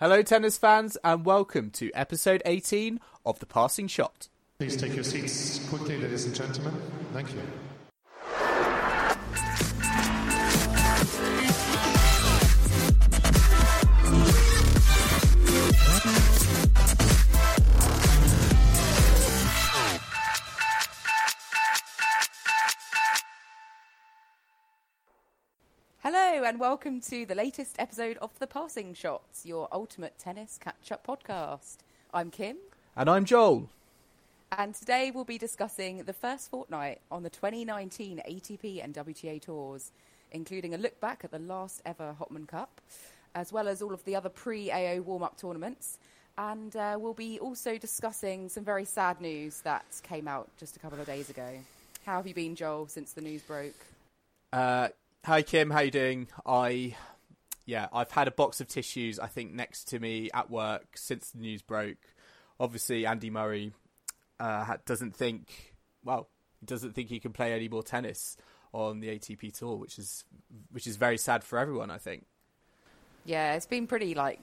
Hello, tennis fans, and welcome to episode 18 of The Passing Shot. Please take your seats quickly, ladies and gentlemen. Thank you. Hello, and welcome to the latest episode of The Passing Shots, your ultimate tennis catch up podcast. I'm Kim, And I'm Joel. and today we'll be discussing the first fortnight on the 2019 ATP and WTA tours, including a look back at the last ever Hopman Cup, as well as all of the other pre AO warm up tournaments. And uh, we'll be also discussing some very sad news that came out just a couple of days ago. How have you been, Joel, since the news broke? Uh, hi, Kim. How you doing? I, yeah, I've had a box of tissues. I think next to me at work since the news broke. Obviously, Andy Murray uh, doesn't think. Well, he doesn't think he can play any more tennis on the ATP tour, which is which is very sad for everyone. I think. Yeah, it's been pretty like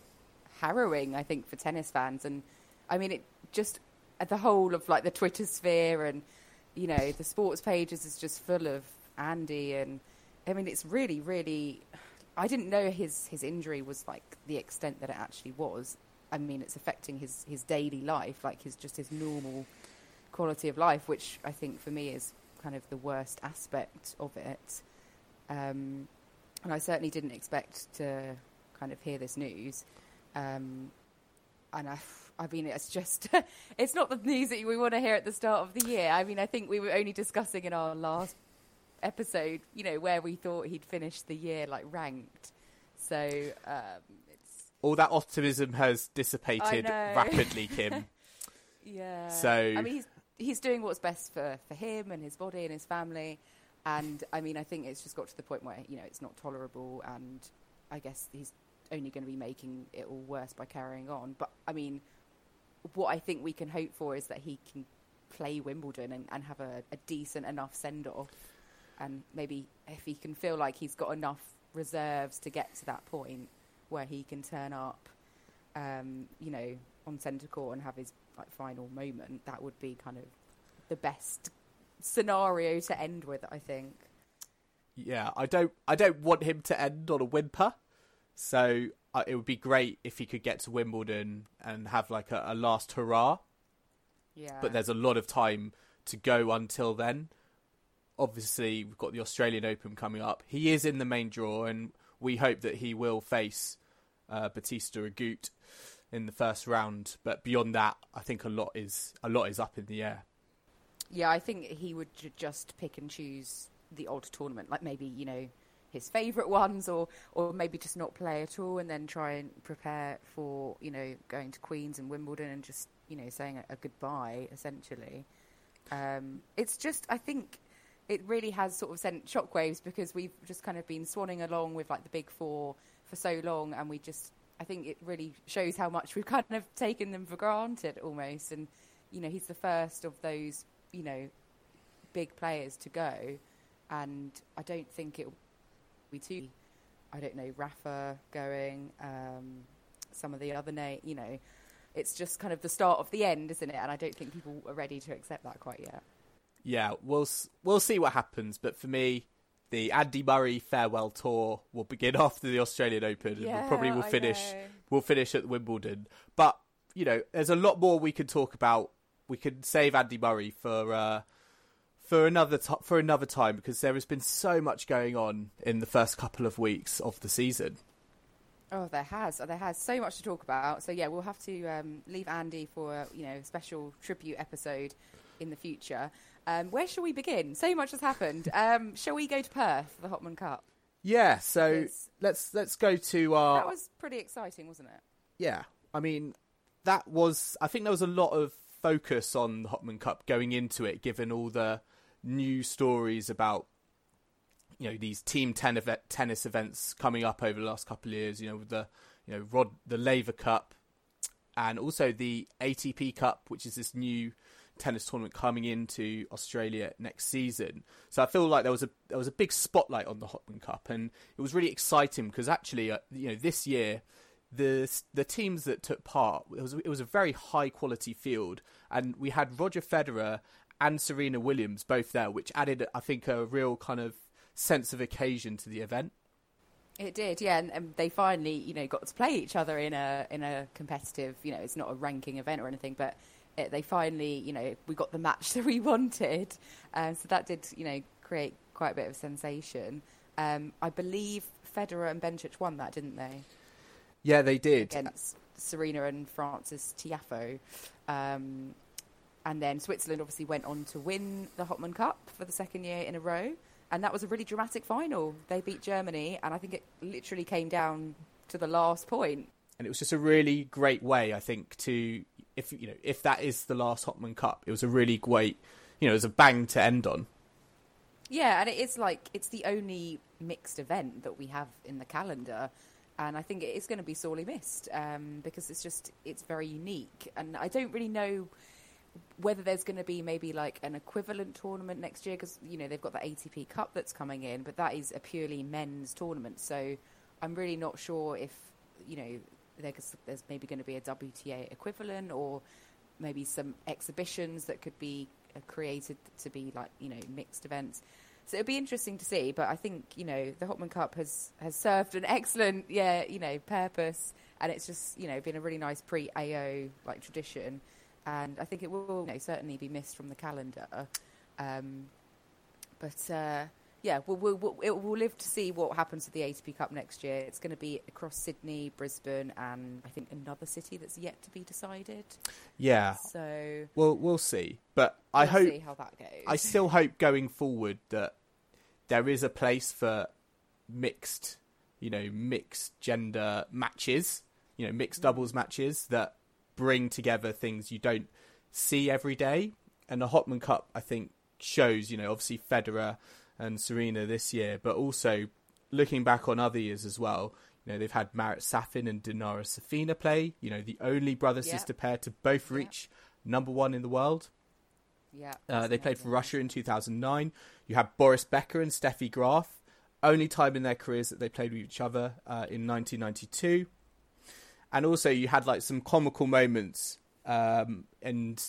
harrowing, I think, for tennis fans, and I mean, it just the whole of like the Twitter sphere and you know the sports pages is just full of Andy, and I mean, it's really, really. I didn't know his his injury was like the extent that it actually was. I mean, it's affecting his his daily life, like his just his normal quality of life, which I think for me is kind of the worst aspect of it. Um, and I certainly didn't expect to kind of hear this news. Um, and I, I mean, it's just, it's not the news that we want to hear at the start of the year. I mean, I think we were only discussing in our last episode, you know, where we thought he'd finish the year like ranked. So um, it's, All that optimism has dissipated rapidly, Kim. yeah. So- I mean, he's he's doing what's best for for him and his body and his family. And I mean, I think it's just got to the point where you know it's not tolerable, and I guess he's only going to be making it all worse by carrying on. But I mean, what I think we can hope for is that he can play Wimbledon and, and have a, a decent enough send off, and maybe if he can feel like he's got enough reserves to get to that point where he can turn up, um, you know, on centre court and have his like final moment, that would be kind of the best scenario to end with. I think. Yeah, I don't. I don't want him to end on a whimper. So uh, it would be great if he could get to Wimbledon and have like a, a last hurrah. Yeah. But there's a lot of time to go until then. Obviously, we've got the Australian Open coming up. He is in the main draw, and we hope that he will face uh, Bautista Agut in the first round. But beyond that, I think a lot is a lot is up in the air. Yeah, I think he would just pick and choose the odd tournament, like maybe you know his favourite ones, or or maybe just not play at all, and then try and prepare for you know going to Queens and Wimbledon and just you know saying a, a goodbye essentially. Um, it's just I think it really has sort of sent shockwaves because we've just kind of been swanning along with like the big four for so long, and we just I think it really shows how much we've kind of taken them for granted almost, and you know he's the first of those you know big players to go, and I don't think it'll be too. I don't know Rafa going, um, some of the other name, you know. It's just kind of the start of the end, isn't it? And I don't think people are ready to accept that quite yet. Yeah, we'll we'll see what happens. But for me, the Andy Murray farewell tour will begin after the Australian Open, and Yeah, we'll probably will finish we'll finish at Wimbledon. But you know, there's a lot more we could talk about. We could save Andy Murray for uh, for another t- for another time because there has been so much going on in the first couple of weeks of the season. Oh, there has. There has so much to talk about. So yeah, we'll have to um, leave Andy for you know a special tribute episode in the future. Um, where shall we begin? So much has happened. Um, shall we go to Perth, for the Hopman Cup? Yeah, so let's let's go to our That was pretty exciting, wasn't it? yeah. I mean, that was. I think there was a lot of focus on the Hopman Cup going into it, given all the new stories about you know these team ten event, tennis events coming up over the last couple of years. You know, with the you know Rod the Laver Cup, and also the ATP Cup, which is this new tennis tournament coming into Australia next season. So I feel like there was a there was a big spotlight on the Hopman Cup, and it was really exciting because actually, uh, you know, this year the the teams that took part it was it was a very high quality field, and we had Roger Federer and Serena Williams both there, which added I think a real kind of sense of occasion to the event. It did, yeah, and, and, they finally, you know, got to play each other in a in a competitive. You know, it's not a ranking event or anything, but it, they finally, you know, we got the match that we wanted. Uh, so that did, you know, create quite a bit of sensation. Um, I believe Federer and Bencic won that, didn't they? Yeah, they did against Serena and Frances Tiafoe. Um, and then Switzerland obviously went on to win the Hopman Cup for the second year in a row and that was a really dramatic final. They beat Germany, and I think it literally came down to the last point. And it was just a really great way, I think, to if you know if that is the last Hopman Cup, it was a really great, you know, it was a bang to end on. Yeah, and it is like it's the only mixed event that we have in the calendar, and I think it is going to be sorely missed um, because it's just it's very unique, and I don't really know whether there's going to be maybe like an equivalent tournament next year because you know they've got the ATP Cup that's coming in, but that is a purely men's tournament. So I'm really not sure if you know there's, there's maybe going to be a WTA equivalent or maybe some exhibitions that could be uh, created to be like you know mixed events. So it'll be interesting to see. But I think you know the Hopman Cup has has served an excellent yeah you know purpose, and it's just you know been a really nice pre AO like tradition and I think it will you know, certainly be missed from the calendar. Um, but uh, yeah, we'll, we'll, we'll, we'll, live to see what happens to the ATP Cup next year. It's going to be across Sydney, Brisbane, and I think another city that's yet to be decided. Yeah. So we'll we'll see, but I hope see how that goes. I still hope going forward that there is a place for mixed, you know, mixed gender matches, you know, mixed mm. doubles matches that bring together things you don't see every day. And the Hopman Cup, I think, shows, you know, obviously Federer and Serena this year, but also looking back on other years as well. You know, they've had Marat Safin and Dinara Safina play. You know, the only brother sister yeah. pair to both reach yeah. number one in the world. Yeah, uh, they played for Russia in 2009. You had Boris Becker and Steffi Graf. Only time in their careers that they played with each other uh, in 1992 and also you had like some comical moments, um, and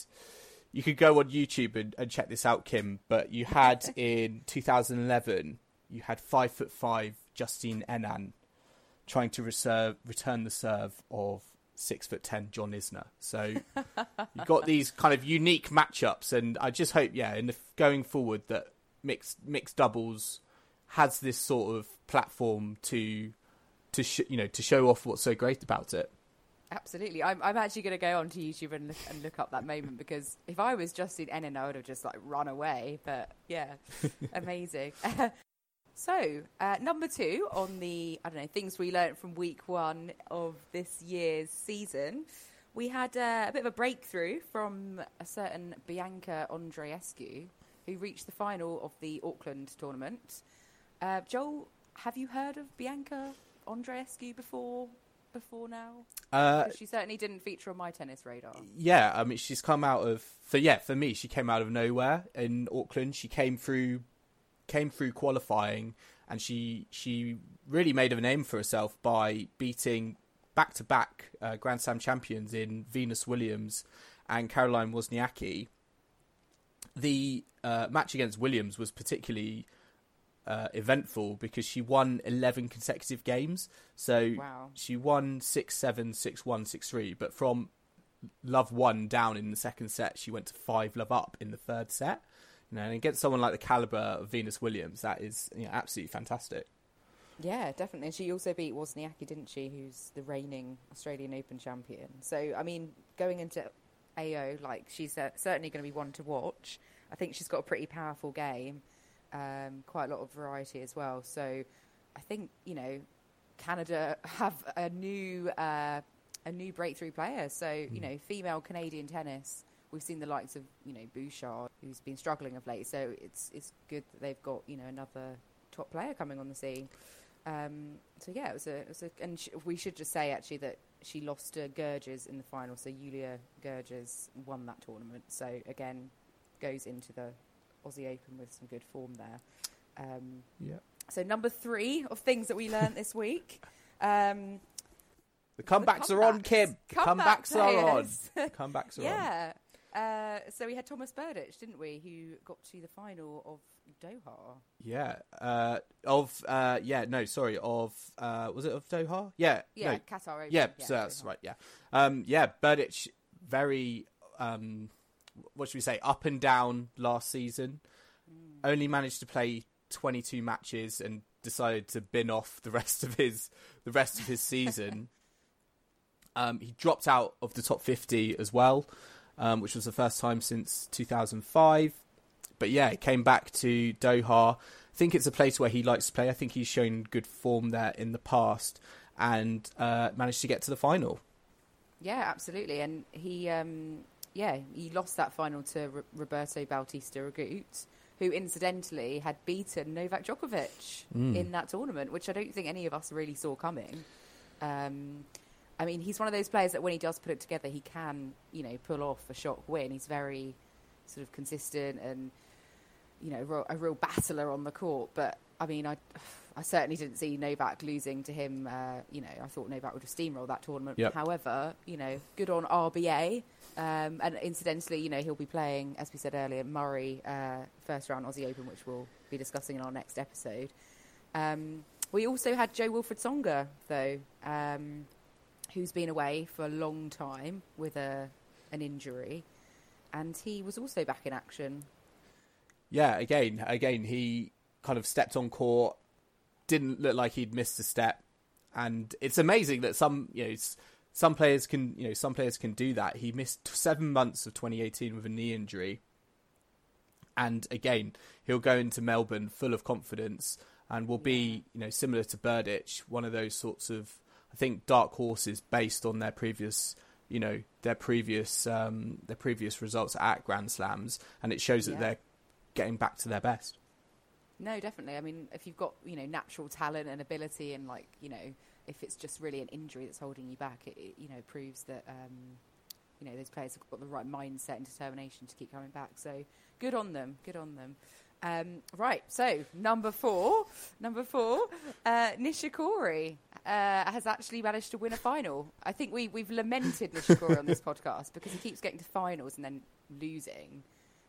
you could go on YouTube and, and check this out, Kim. But you had in 2011, you had five foot five Justine Henin trying to reserve, return the serve of six foot ten John Isner. So you've got these kind of unique matchups, and I just hope, yeah, in the, going forward that mixed mixed doubles has this sort of platform to to sh- you know to show off what's so great about it. Absolutely. I'm, I'm actually going to go onto YouTube and look, and look up that moment because if I was Justine Henin, I would have just like run away. But yeah, amazing. so, uh, number two on the, I don't know, things we learned from week one of this year's season, we had uh, a bit of a breakthrough from a certain Bianca Andreescu who reached the final of the Auckland tournament. Uh, Joel, have you heard of Bianca Andreescu before? Before now? Uh, she certainly didn't feature on my tennis radar. Yeah, I mean, she's come out of for yeah for me. She came out of nowhere in Auckland. She came through, came through qualifying, and she she really made a name for herself by beating back to back Grand Slam champions in Venus Williams and Caroline Wozniacki. The uh, match against Williams was particularly uh, eventful because she won 11 consecutive games. So wow. she won 6 7, 6 1, 6 3. But from love 1 down in the second set, she went to 5 love up in the third set. You know, and against someone like the caliber of Venus Williams, that is you know, absolutely fantastic. Yeah, definitely. And she also beat Wozniacki, didn't she? Who's the reigning Australian Open champion. So, I mean, going into AO, like she's uh, certainly going to be one to watch. I think she's got a pretty powerful game um, quite a lot of variety as well. So I think you know Canada have a new uh, a new breakthrough player. So you know, female Canadian tennis. We've seen the likes of you know Bouchard, who's been struggling of late. So it's it's good that they've got you know another top player coming on the scene. Um, so yeah, it was a, it was a and sh- we should just say actually that she lost to Goerges in the final. So Julia Goerges won that tournament. So again, goes into the Aussie Open with some good form there. Um, Yeah. so number three of things that we learned this week. Um, The comebacks are on. Kim. The Comeback comebacks are on. Comebacks are on. yeah. Uh, so we had Thomas Berdych, didn't we, who got to the final of Doha. Yeah. Uh, of uh, yeah. No, sorry. Of uh, was it of Doha? Yeah. Yeah, no. Qatar Open. Yeah. so that's Doha. right. Yeah. Um, yeah. Berdych very um, what should we say? Up and down last season. Hmm. Only managed to play 22 matches and decided to bin off the rest of his the rest of his season. um, he dropped out of the top 50 as well, um, which was the first time since 2005. But yeah, came back to Doha. I think it's a place where he likes to play. I think he's shown good form there in the past and uh, managed to get to the final. Yeah, absolutely. And he, um, yeah, he lost that final to R- Roberto Bautista Agut, who incidentally had beaten Novak Djokovic in that tournament, which I don't think any of us really saw coming. Um, I mean, he's one of those players that when he does put it together, he can, you know, pull off a shock win. He's very sort of consistent and, you know, a real battler on the court. But I mean, I, I certainly didn't see Novak losing to him. Uh, you know, I thought Novak would have steamrolled that tournament. Yep. However, you know, good on RBA. Um, and incidentally, you know, he'll be playing, as we said earlier, Murray uh, first round Aussie Open, which we'll be discussing in our next episode. Um, we also had Jo-Wilfried Tsonga, though, um, who's been away for a long time with a an injury, and he was also back in action. Yeah, again, again, he kind of stepped on court, didn't look like he'd missed a step, and it's amazing that some, you know, some players can, you know, some players can do that. He missed seven months of 2018 with a knee injury, and again, he'll go into Melbourne full of confidence and will be, you know, similar to Berdych, one of those sorts of, I think, dark horses based on their previous. You know their previous um, their previous results at Grand Slams, and it shows that Yeah. they're getting back to their best. No, definitely. I mean, if you've got you know natural talent and ability, and like you know, if it's just really an injury that's holding you back, it, it you know proves that um, you know those players have got the right mindset and determination to keep coming back. So good on them. Good on them. Um, right. So number four, number four, uh, Nishikori uh, has actually managed to win a final. I think we we've lamented Nishikori on this podcast because he keeps getting to finals and then losing.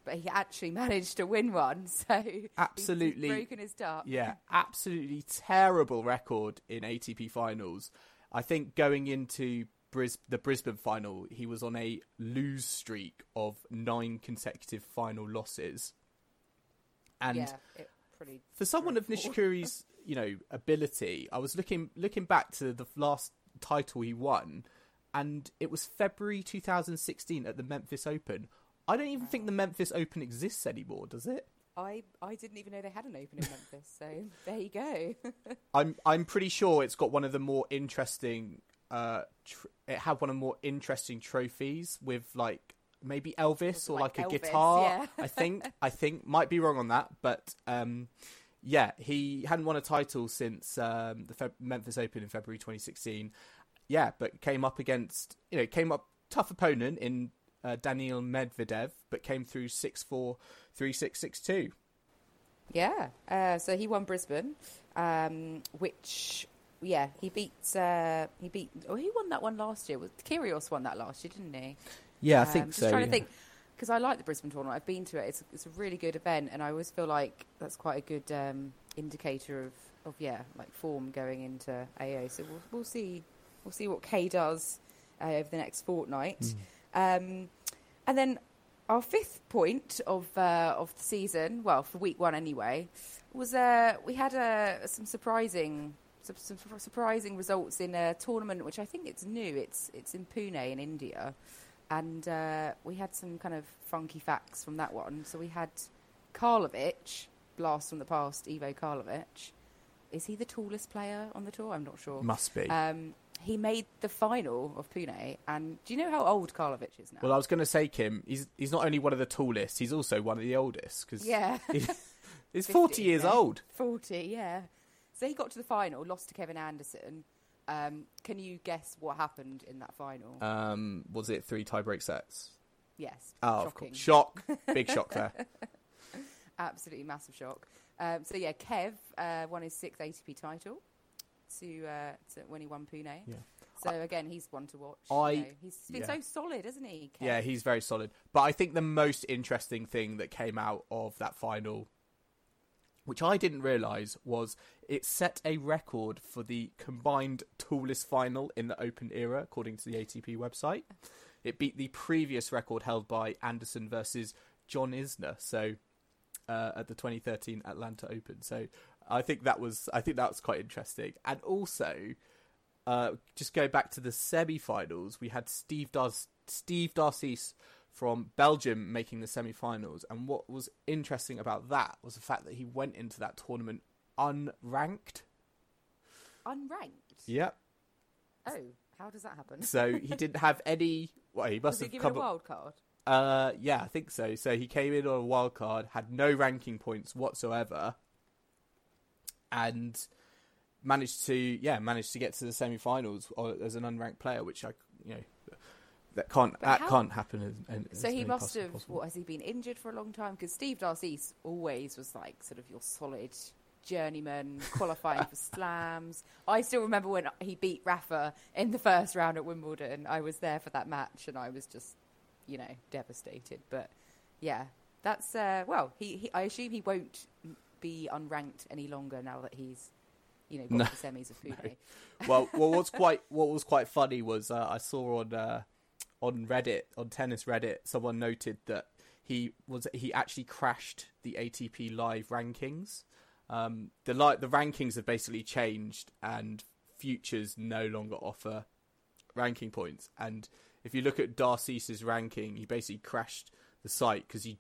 But he actually managed to win one, so Absolutely. he's broken his duck. Yeah, absolutely terrible record in ATP finals. I think going into Bris- the Brisbane final, he was on a lose streak of nine consecutive final losses. And yeah, it pretty. for someone of dreadful. Nishikori's, you know, ability, I was looking looking back to the last title he won, and it was February 2016 at the Memphis Open. I don't even think the Memphis Open exists anymore, does it? I I didn't even know they had an open in Memphis. So there you go. I'm I'm pretty sure it's got one of the more interesting. Uh, tr- it had one of the more interesting trophies with like maybe Elvis or like like, a Elvis? guitar. Yeah. I think I think might be wrong on that, but um, yeah, he hadn't won a title since um, the Feb- Memphis Open in February 2016. Yeah, but came up against you know came up tough opponent in uh, Daniil Medvedev, but came through six four three six six two. yeah. Uh, so he won Brisbane, um, which yeah he beat uh, he beat. Oh, he won that one last year. Was Kyrgios won that last year, didn't he? Yeah, I Um, think just so. trying yeah. to think because I like the Brisbane tournament. I've been to it. It's it's a really good event, and I always feel like that's quite a good um, indicator of, of yeah like form going into AO. So we'll we'll see we'll see what K does uh, over the next fortnight. Um, and then our fifth point of uh, of the season, well for week one anyway, was uh, we had uh, some surprising. Some, some surprising results in a tournament which I think it's new. It's it's in Pune in India, and uh, we had some kind of funky facts from that one. So we had Karlovic, blast from the past, Ivo Karlovic. Is he the tallest player on the tour? I'm not sure. Must be. Um, he made the final of Pune. And do you know how old Karlovic is now? Well, I was going to say, Kim, he's he's not only one of the tallest, he's also one of the oldest because yeah. he's 50, 40 years yeah. old. 40, yeah. So he got to the final, lost to Kevin Anderson. Um, can you guess what happened in that final? Um, was it three tiebreak sets? yes. Oh, of course. Shock. Big shock there. Absolutely massive shock. Um, so yeah, Kev uh, won his sixth ATP title to, uh, to when he won Pune. Yeah. So again, he's one to watch. I- you know. He's been yeah. so solid, hasn't he? Kev? Yeah, he's very solid. But I think the most interesting thing that came out of that final, which I didn't realise, was it set a record for the combined tallest final in the Open era, according to the ATP website. It beat the previous record held by Anderson versus John Isner. So uh, at the 2013 Atlanta Open. So I think that was I think that was quite interesting. And also, uh, just go back to the semi-finals. We had Steve Dar- Steve Darcis from Belgium making the semi-finals, and what was interesting about that was the fact that he went into that tournament unranked. Unranked. Yep. Oh, how does that happen? So he didn't have any. Well, he must Was he have given a wild card? Uh, yeah, I think so. So he came in on a wild card, had no ranking points whatsoever, and managed to yeah managed to get to the semi-finals as an unranked player, which I you know that can't But that how- can't happen. As, as, So he must have. possible. What has he been injured for a long time? Because Steve Darcis always was like sort of your solid journeyman qualifying for slams. I still remember when he beat Rafa in the first round at Wimbledon. I was there for that match, and I was just, you know, devastated. But yeah, that's uh, well. He, he I assume he won't be unranked any longer now that he's, you know, got No. the semis of Pune. well, well, what's quite what was quite funny was uh, I saw on uh, on Reddit on tennis Reddit someone noted that he was he actually crashed the ATP live rankings. Um, the like the rankings have basically changed, and futures no longer offer ranking points. And if you look at Darcis's ranking, he basically crashed the site because he,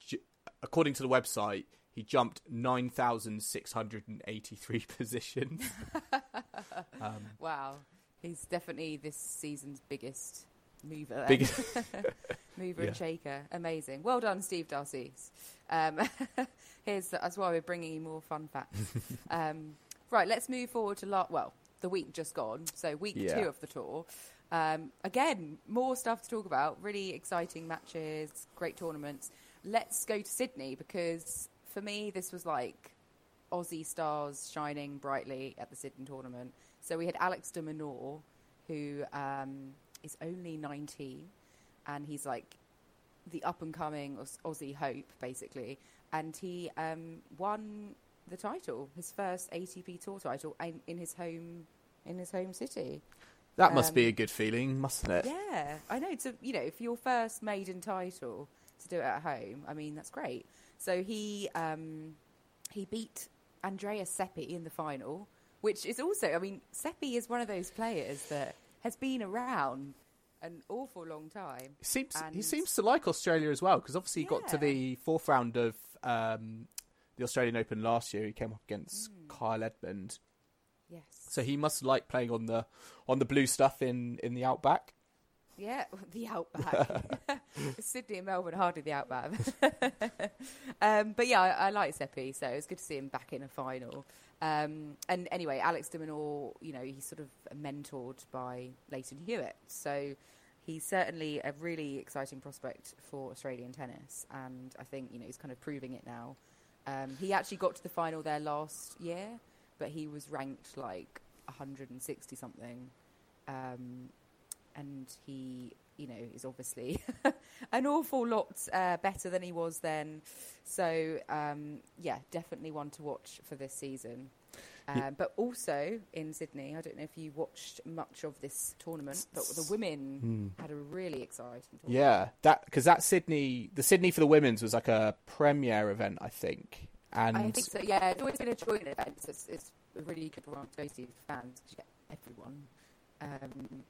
according to the website, he jumped nine thousand six hundred and eighty three positions. um, Wow, he's definitely this season's biggest mover. Big- mover Yeah. and shaker. Amazing. Well done, Steve Darcis. Um, here's that's why we're bringing you more fun facts. um, right, let's move forward to la- well the week just gone. So week Yeah. two of the tour. Um, again, more stuff to talk about. Really exciting matches, great tournaments. Let's go to Sydney because for me this was like Aussie stars shining brightly at the Sydney tournament. So we had Alex de Minaur, who um, is only 19, and he's like the up and coming Aussie hope, basically. And he um, won the title, his first ATP Tour title, in, in his home in his home city. That must be Um, a good feeling, mustn't it? Yeah, I know. So you know, for your first maiden title to do it at home, I mean that's great. So he um, he beat Andrea Seppi in the final, which is also, I mean, Seppi is one of those players that has been around an awful long time. He seems he seems to like Australia as well because obviously he got to the fourth round of um, the Australian Open last year. He came up against Hmm. Kyle Edmund, Yes. so he must like playing on the on the blue stuff in in the outback. Yeah, the outback. Sydney and Melbourne, hardly the outback. um, but yeah, I, I like Seppi, so it's good to see him back in a final. Um, and anyway, Alex de Minaur, you know, he's sort of mentored by Lleyton Hewitt, so he's certainly a really exciting prospect for Australian tennis, and I think you know he's kind of proving it now. Um, he actually got to the final there last year, but he was ranked like 160 something. Um, and he, you know, is obviously an awful lot uh, better than he was then. So, um, yeah, definitely one to watch for this season. Um, Ye- But also in Sydney, I don't know if you watched much of this tournament, but the women had a really exciting tournament. Yeah, that because that Sydney the Sydney for the women's was like a premiere event, I think. And I think so. Yeah, it's always been a joint event. So it's, it's a really good one to go to fans you get everyone. Um,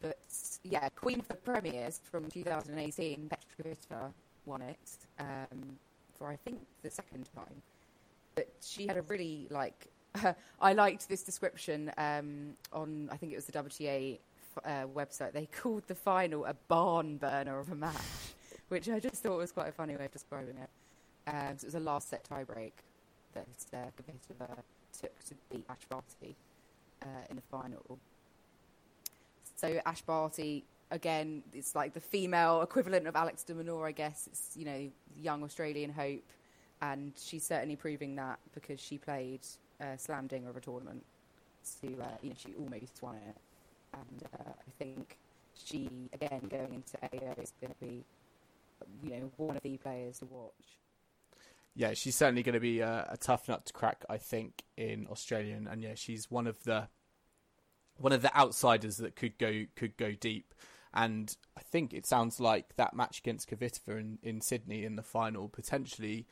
but yeah, Queen of the Premiers from 2018, Petra Kvitova won it um, for I think the second time. But she had a really like I liked this description um, on, I think it was the WTA uh, website. They called the final a barn burner of a match, which I just thought was quite a funny way of describing it. Um, so it was a last set tiebreak that uh, Kvitova took to beat Ash Barty uh, in the final. So Ash Barty, again, it's like the female equivalent of Alex de Minaur, I guess. It's, you know, young Australian hope. And she's certainly proving that because she played uh, Slam Dinger of a tournament. To, uh, you know, she almost won it. And uh, I think she, again, going into AO is going to be, you know, one of the players to watch. Yeah, she's certainly going to be a, a tough nut to crack, I think, in Australian. and yeah, she's one of the one of the outsiders that could go could go deep. And I think it sounds like that match against Kvitova in, in Sydney in the final potentially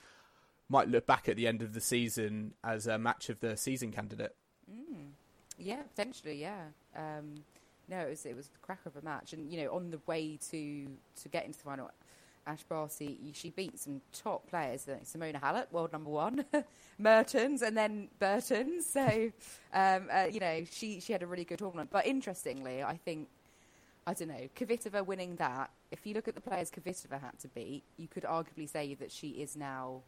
might look back at the end of the season as a match of the season candidate. Mm. Yeah, potentially, yeah. Um, no, it was it was the cracker of a match, and you know, on the way to to get into the final, Ash Barty, she beat some top players, like Simona Halep, world number one, Mertens, and then Bertens. So, um, uh, you know, she, she had a really good tournament. But interestingly, I think, I don't know, Kvitova winning that, if you look at the players Kvitova had to beat, you could arguably say that she is now,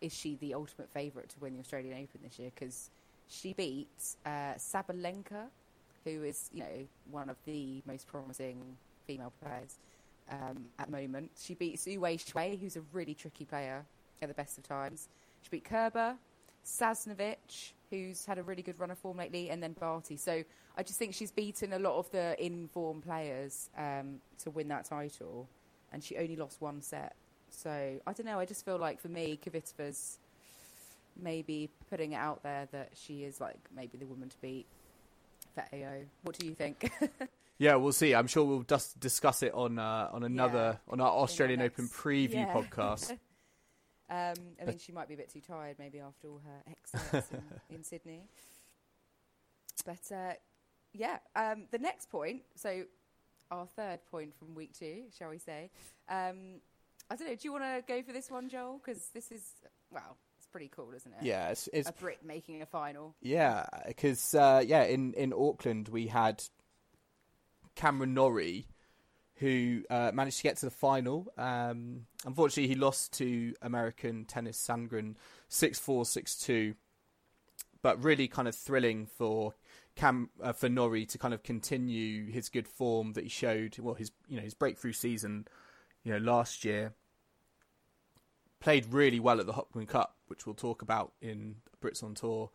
is she the ultimate favourite to win the Australian Open this year? Because she beat uh, Sabalenka, who is, you know, one of the most promising female players um, at the moment. She beat Zhu Wei Shui, who's a really tricky player at the best of times. She beat Kerber, Sasnovich, who's had a really good run of form lately, and then Barty. So I just think she's beaten a lot of the in-form players um, to win that title, and she only lost one set. So I don't know. I just feel like for me, Kvitova's maybe putting it out there that she is like maybe the woman to beat for AO. What do you think? Yeah, we'll see. I'm sure we'll just discuss it on uh, on another Yeah. on our Australian next- Open preview yeah. podcast. um, I mean, she might be a bit too tired, maybe after all her excerpts in, in Sydney. But uh, yeah, um, the next point. So our third point from week two, shall we say? Um, I don't know. Do you want to go for this one, Joel? Because this is well, it's pretty cool, isn't it? Yeah, it's, it's a Brit making a final. Yeah, because uh, yeah, in in Auckland we had Cameron Norrie, who uh, managed to get to the final. Um, unfortunately, he lost to American Tennys Sandgren six four six two. But really, kind of thrilling for Cam uh, for Norrie to kind of continue his good form that he showed. Well, his you know his breakthrough season, you know, last year. Played really well at the Hopman Cup, which we'll talk about in Brits on Tour,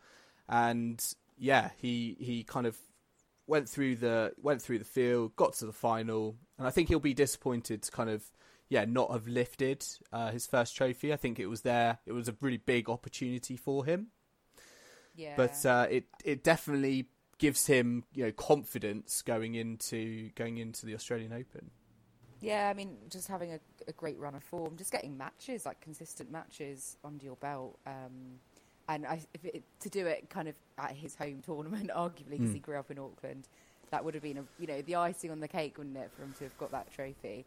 and yeah, he he kind of went through the went through the field, got to the final, and I think he'll be disappointed to kind of yeah not have lifted uh, his first trophy. I think it was there; it was a really big opportunity for him, Yeah. but uh, it it definitely gives him you know confidence going into going into the Australian Open. Yeah, I mean, just having a, a great run of form, just getting matches, like consistent matches under your belt. Um, and I, if it, to do it kind of at his home tournament, arguably, because Mm. he grew up in Auckland, that would have been, a, you know, the icing on the cake, wouldn't it, for him to have got that trophy?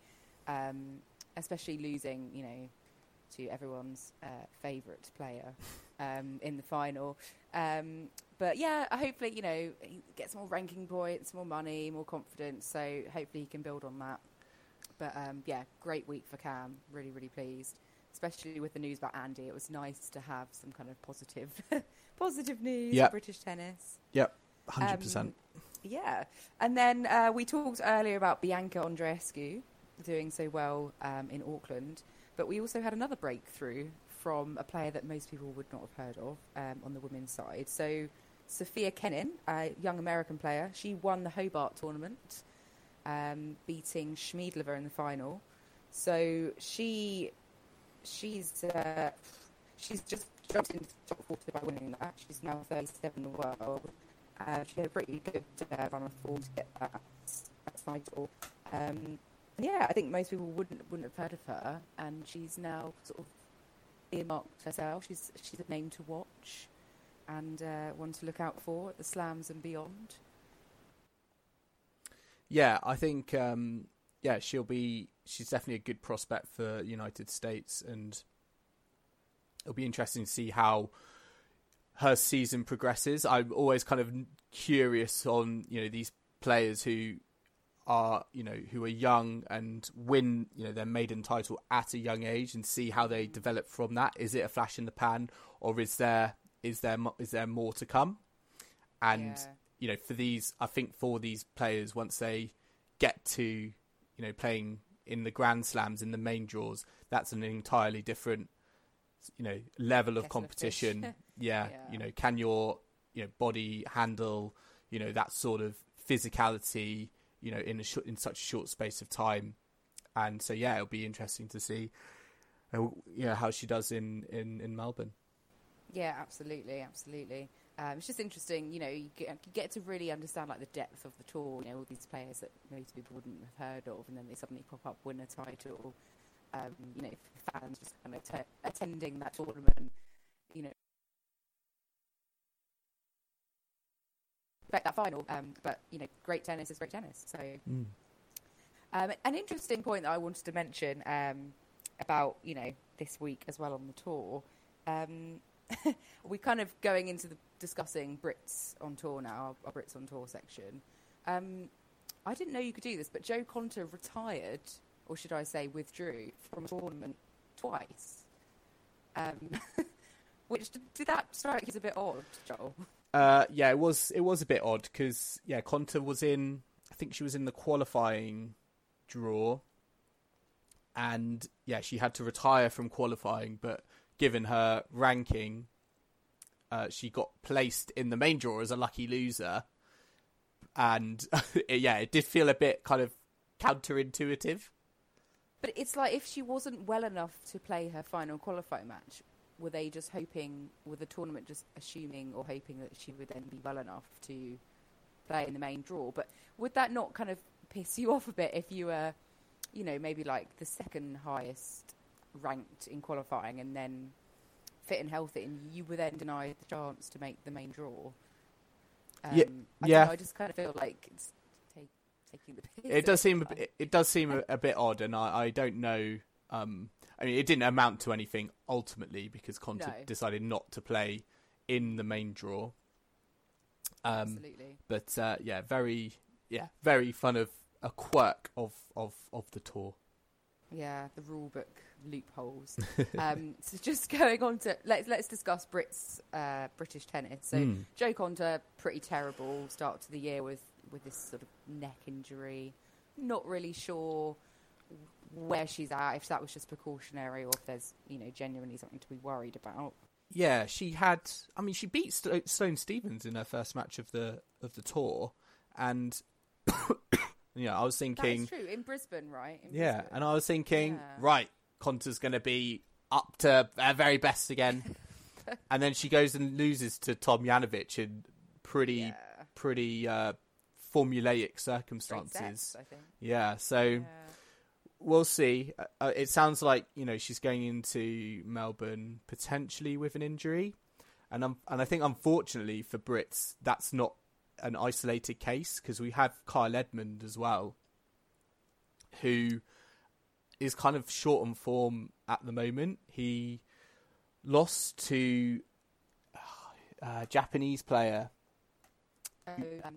Um, especially losing, you know, to everyone's uh, favourite player um, in the final. Um, but yeah, hopefully, you know, he gets more ranking points, more money, more confidence. So hopefully he can build on that. But um, yeah, great week for Cam. Really, really pleased. Especially with the news about Andy, it was nice to have some kind of positive, positive news. Yep. for British tennis. Yep, hundred percent. Um, Yeah, and then uh, we talked earlier about Bianca Andreescu doing so well um, in Auckland, but we also had another breakthrough from a player that most people would not have heard of um, on the women's side. So Sofia Kenin, a young American player, she won the Hobart tournament, um, beating Schmiedlova in the final. So she she's uh, she's just jumped into the top 40 by winning that. She's now 37 in the world. Uh, she had a pretty good uh, run of form to get that, that title. Um, yeah, I think most people wouldn't wouldn't have heard of her, and she's now sort of earmarked herself. She's she's a name to watch, and uh, one to look out for at the slams and beyond. Yeah, I think um, yeah she'll be. She's definitely a good prospect for United States, and it'll be interesting to see how her season progresses. I'm always kind of curious on you know these players who are you know who are young and win you know their maiden title at a young age and see how they develop from that. Is it a flash in the pan, or is there is there is there more to come? And Yeah. you know, for these, I think for these players, once they get to you know playing in the Grand Slams in the main draws, that's an entirely different you know level of of competition. fish. yeah, Yeah. you know, can your you know body handle you know that sort of physicality you know in a sh- in such a short space of time? And so yeah, it'll be interesting to see. Uh, know, how she does in, in, in Melbourne. Yeah, absolutely, absolutely. Um, it's just interesting, you know, you get, you get to really understand like the depth of the tour. You know, all these players that most people wouldn't have heard of, and then they suddenly pop up, win a title. Um, you know, fans just kind of t- attending that tournament. You know, expect that final. Um, but you know, great tennis is great tennis. So, um, an interesting point that I wanted to mention um, about you know this week as well on the tour. We're kind of going into the discussing Brits on tour now, our, our Brits on tour section. Um, I didn't know you could do this, but Jo Konta retired, or should I say, withdrew from a tournament twice. Um, which did that strike you as a bit odd, Joel? Uh, yeah, it was it was a bit odd because yeah, Konta was in. I think she was in the qualifying draw, and yeah, she had to retire from qualifying. But given her ranking, uh, she got placed in the main draw as a lucky loser, and yeah, it did feel a bit kind of counterintuitive. But it's like if she wasn't well enough to play her final qualifying match, were they just hoping, were the tournament just assuming or hoping that she would then be well enough to play in the main draw? But would that not kind of piss you off a bit if you were, you know, maybe like the second highest ranked in qualifying and then fit and healthy and you were then denied the chance to make the main draw? Um, Yeah, I yeah. Know, I just kind of feel like it's take, taking the piss. It does seem a bit. bit, it does seem a, a bit odd, and I, I don't know. Um, I mean, it didn't amount to anything ultimately because Konta No. decided not to play in the main draw. Um, Absolutely. but uh, yeah, very yeah, very fun of a quirk of of of the tour. Yeah, the rule book loopholes. um, so just going on to let's let's discuss Brits uh, British tennis. So Mm. Jo Konta, pretty terrible start to the year with with this sort of neck injury. Not really sure where she's at. If that was just precautionary or if there's you know genuinely something to be worried about. Yeah, she had. I mean, she beat Sto- Sloane Stevens in her first match of the of the tour, and yeah, I was thinking. That's true in Brisbane, right? In Yeah, Brisbane. and I was thinking, Yeah. right, Konta's going to be up to her very best again, and then she goes and loses to Tomljanovic in pretty, Yeah. pretty uh, formulaic circumstances. sets. Yeah, so Yeah. we'll see. Uh, Uh, it sounds like you know she's going into Melbourne potentially with an injury, and um, and I think unfortunately for Brits that's not an isolated case because we have Kyle Edmund as well, who is kind of short on form at the moment. He lost to uh, Japanese player Oh, um,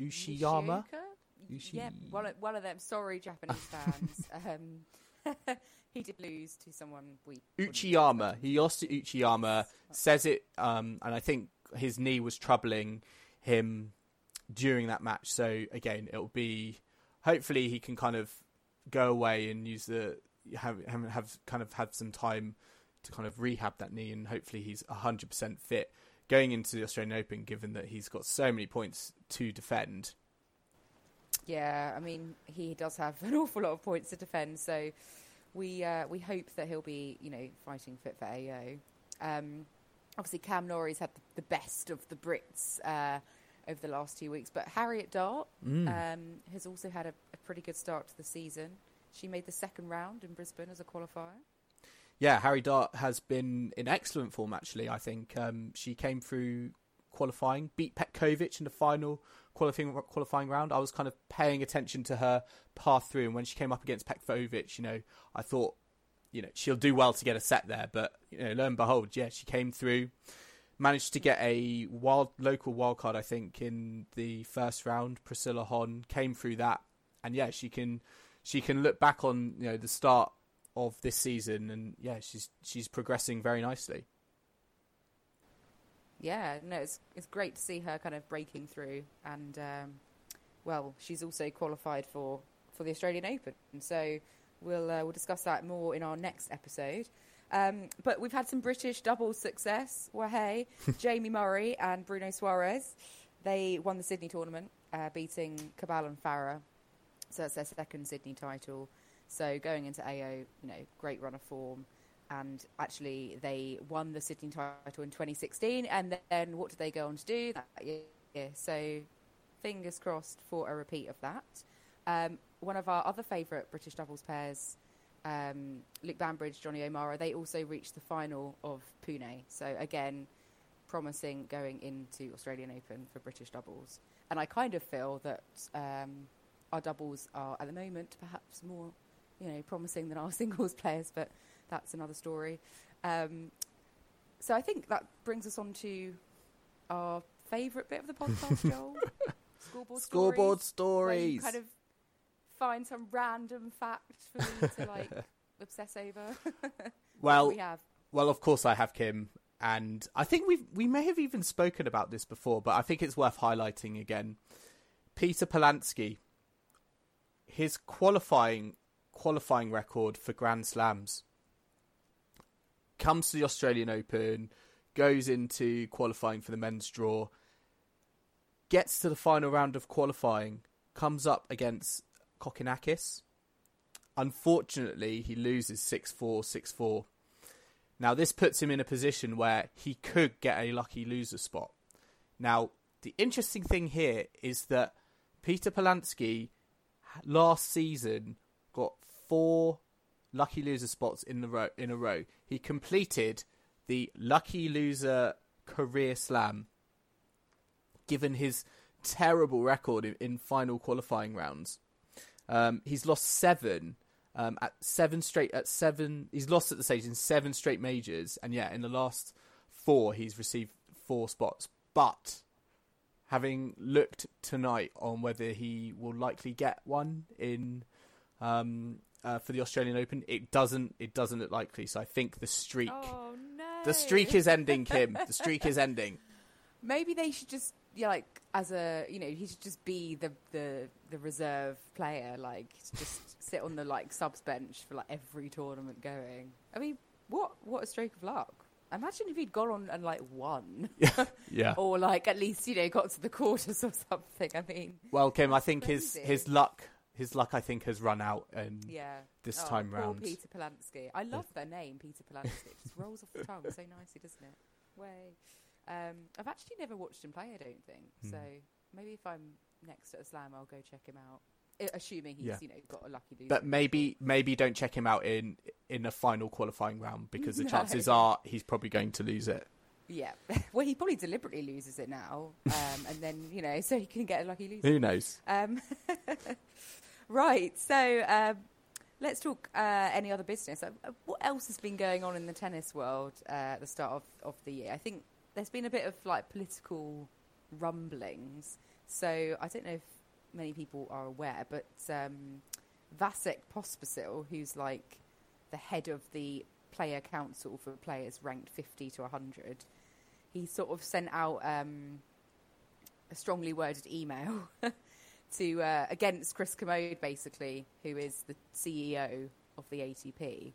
Ushiyama. Ushi- Yeah, one of, one of them. Sorry, Japanese fans. um, he did lose to someone we. Uchiyama. He lost to Uchiyama. Says it, um, and I think his knee was troubling him during that match. So again, it'll be hopefully he can kind of go away and use the have have, kind of had some time to kind of rehab that knee, and hopefully he's hundred percent fit going into the Australian Open. Given that he's got so many points to defend. Yeah, I mean, he does have an awful lot of points to defend, so we uh, we hope that he'll be, you know, fighting fit for AO. Um, obviously, Cam Norrie's had the, the best of the Brits uh, over the last two weeks, but Harriet Dart Mm. um, has also had a, a pretty good start to the season. She made the second round in Brisbane as a qualifier. Yeah, Harry Dart has been in excellent form actually. I think um, she came through qualifying, beat Petkovic in the final qualifying qualifying round. I was kind of paying attention to her path through, and when she came up against Petkovic, you know, I thought, you know, she'll do well to get a set there. But you know, lo and behold, yeah, she came through, managed to get a wild local wildcard, I think, in the first round. Priscilla Hon came through that, and yeah, she can she can look back on you know the start of this season, and yeah, she's she's progressing very nicely. Yeah, no, it's it's great to see her kind of breaking through, and um, well, she's also qualified for for the Australian Open, and so we'll uh, we'll discuss that more in our next episode. Um, but we've had some British doubles success. Well, hey, Jamie Murray and Bruno Soares, they won the Sydney tournament, uh, beating Cabal and Farah. So that's their second Sydney title. So going into AO, you know, great run of form. And actually, they won the Sydney title in 2016. And then what did they go on to do that year? So fingers crossed for a repeat of that. Um, one of our other favourite British doubles pairs, um, Luke Bambridge, Johnny O'Mara, they also reached the final of Pune. So again, promising going into Australian Open for British doubles. And I kind of feel that um, our doubles are at the moment perhaps more, you know, promising than our singles players, but that's another story. Um, so I think that brings us on to our favourite bit of the podcast, Joel. Scoreboard, Scoreboard stories. stories. kind of find some random fact for me to like obsess over. Well, we have. Well, of course I have Kim, and I think we we may have even spoken about this before, but I think it's worth highlighting again. Peter Polansky, his qualifying qualifying record for Grand Slams comes to the Australian Open, goes into qualifying for the men's draw, gets to the final round of qualifying, comes up against Kokinakis. Unfortunately, he loses 6 4 6 4. Now, this puts him in a position where he could get a lucky loser spot. Now, the interesting thing here is that Peter Polansky last season got four lucky loser spots in the row in a row. He completed the lucky loser career slam given his terrible record in, in final qualifying rounds. Um, he's lost seven um, at seven straight at seven. He's lost at the stage in seven straight majors, and yeah, in the last four, he's received four spots. But having looked tonight on whether he will likely get one in um, uh, for the Australian Open, it doesn't. It doesn't look likely. So I think the streak, Oh no! the streak is ending. Kim, the streak is ending. Maybe they should just yeah, like as a you know he should just be the the the reserve player, like just sit on the like subs bench for like every tournament going. I mean, what what a stroke of luck! Imagine if he'd gone on and like won, Yeah. yeah, or like at least you know got to the quarters or something. I mean, Well, Kim, I think his crazy. his luck his luck I think has run out, and yeah. This Oh, time round. Peter Polansky. I love their name, Peter Polansky. It just rolls off the tongue so nicely, doesn't it? Way. Um, I've actually never watched him play. I don't think Hmm. so. Maybe if I'm next at a slam, I'll go check him out. Assuming he's Yeah. you know got a lucky loser. but maybe maybe don't check him out in in a final qualifying round because the No. chances are he's probably going to lose it. Yeah. well, he probably deliberately loses it now, um, and then you know, so he can get a lucky loser. Who knows? Um, right. So um, let's talk uh, any other business. Uh, uh, what else has been going on in the tennis world uh, at the start of, of the year? I think there's been a bit of like political rumblings. So I don't know if many people are aware, but um, Vasek Pospisil, who's like the head of the player council for players ranked 50 to 100, he sort of sent out um, a strongly worded email to uh, against Chris Kermode, basically, who is the CEO of the ATP.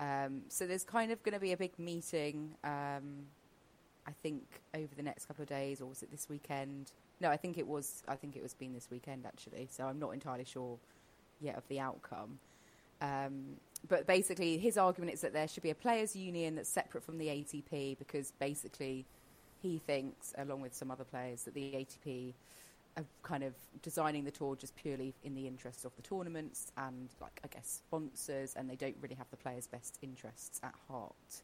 Um, so there's kind of going to be a big meeting. Um, I think over the next couple of days, or was it this weekend? No, I think it was. I think it was been this weekend actually. So I'm not entirely sure yet of the outcome. Um, but basically, his argument is that there should be a players' union that's separate from the ATP because basically, he thinks, along with some other players, that the ATP are kind of designing the tour just purely in the interests of the tournaments and, like, I guess, sponsors, and they don't really have the players' best interests at heart.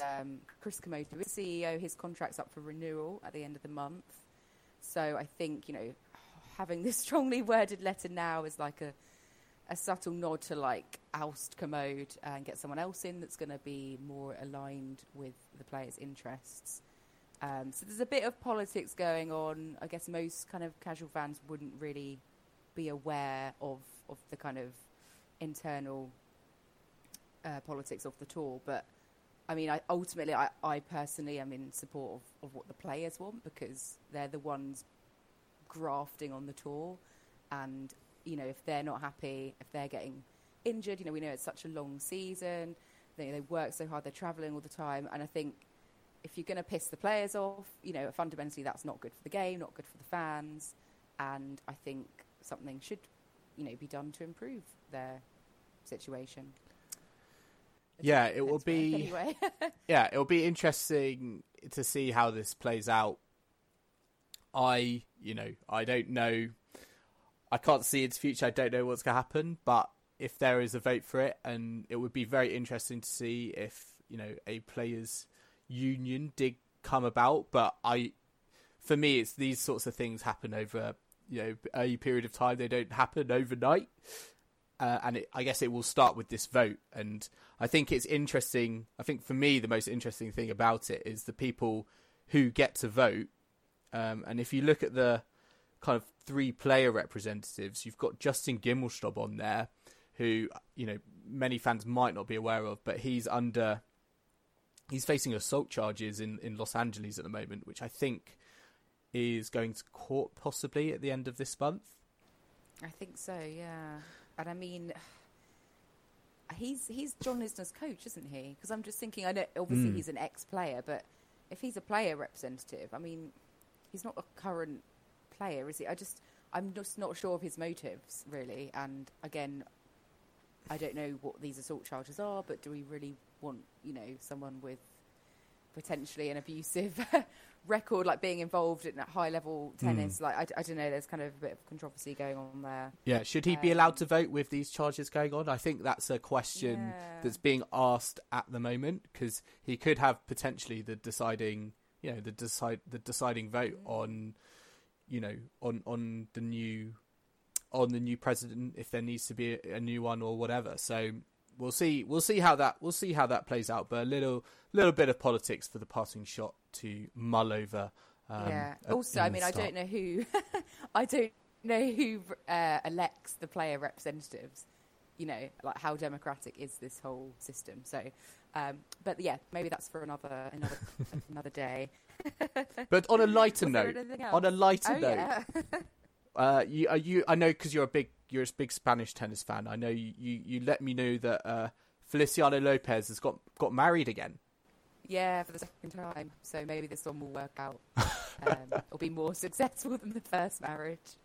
Um, Chris Kermode is CEO. His contract's up for renewal at the end of the month. So I think, you know, having this strongly worded letter now is like a, a subtle nod to like oust Kermode and get someone else in that's going to be more aligned with the players' interests. Um, so there's a bit of politics going on. I guess most kind of casual fans wouldn't really be aware of of the kind of internal uh, politics of the tour, but I mean, I, ultimately, I, I personally am in support of, of what the players want because they're the ones grafting on the tour, and you know, if they're not happy, if they're getting injured, you know, we know it's such a long season. They, they work so hard, they're travelling all the time, and I think if you're going to piss the players off, you know, fundamentally that's not good for the game, not good for the fans, and I think something should, you know, be done to improve their situation. Yeah, it will be. Anyway. yeah, it will be interesting to see how this plays out. I, you know, I don't know. I can't see its future. I don't know what's going to happen. But if there is a vote for it, and it would be very interesting to see if you know a players' union did come about. But I, for me, it's these sorts of things happen over you know a period of time. They don't happen overnight. Uh, and it, I guess it will start with this vote. And I think it's interesting. I think for me, the most interesting thing about it is the people who get to vote. Um, and if you look at the kind of three player representatives, you've got Justin Gimelstob on there, who you know many fans might not be aware of, but he's under he's facing assault charges in in Los Angeles at the moment, which I think is going to court possibly at the end of this month. I think so, yeah. And I mean, he's he's John Isner's coach, isn't he? Because I'm just thinking, I know obviously Mm. he's an ex-player, but if he's a player representative, I mean, he's not a current player, is he? I just I'm just not sure of his motives really. And again, I don't know what these assault charges are, but do we really want you know someone with potentially an abusive record, like being involved in high level tennis? Like I, I don't know, there's kind of a bit of controversy going on there. Yeah, should he be Um, allowed to vote with these charges going on? I think that's a question Yeah. that's being asked at the moment because he could have potentially the deciding, you know, the decide the deciding vote on, you know, on on the new on the new president if there needs to be a, a new one or whatever. So we'll see we'll see how that we'll see how that plays out. But a little little bit of politics for the passing shot to mull over. Um, yeah. Also, I mean, I don't know who, I don't know who uh, elects the player representatives. You know, like how democratic is this whole system? So, um, but yeah, maybe that's for another another another day. But on a lighter note, on a lighter Oh note, yeah. Uh, you, you, I know because you're a big, you're a big Spanish tennis fan. I know you, you, you let me know that uh, Feliciano Lopez has got got married again. Yeah, for the second time. So maybe this one will work out. Um, it'll be more successful than the first marriage.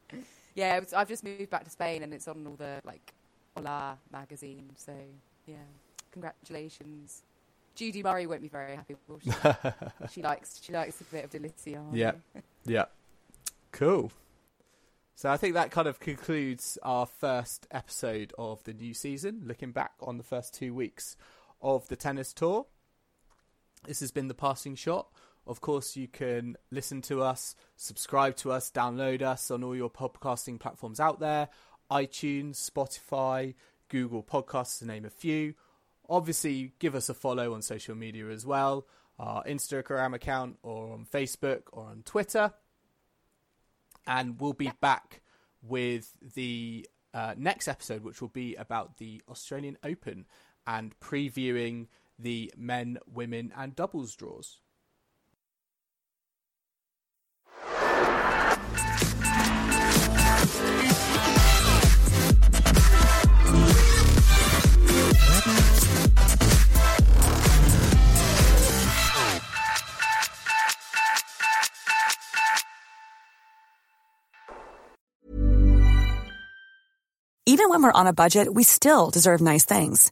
Yeah, was, I've just moved back to Spain, and it's on all the like Hola magazine. So yeah, congratulations. Judy Murray won't be very happy. Will she? she likes she likes a bit of Deliciano. Yeah. Yeah, cool. So I think that kind of concludes our first episode of the new season. Looking back on the first two weeks of the tennis tour, this has been the passing shot. Of course, you can listen to us, subscribe to us, download us on all your podcasting platforms out there iTunes, Spotify, Google Podcasts, to name a few. Obviously, give us a follow on social media as well our Instagram account, or on Facebook, or on Twitter. And we'll be back with the uh, next episode, which will be about the Australian Open and previewing the men, women, and doubles draws. Even when we're on a budget, we still deserve nice things.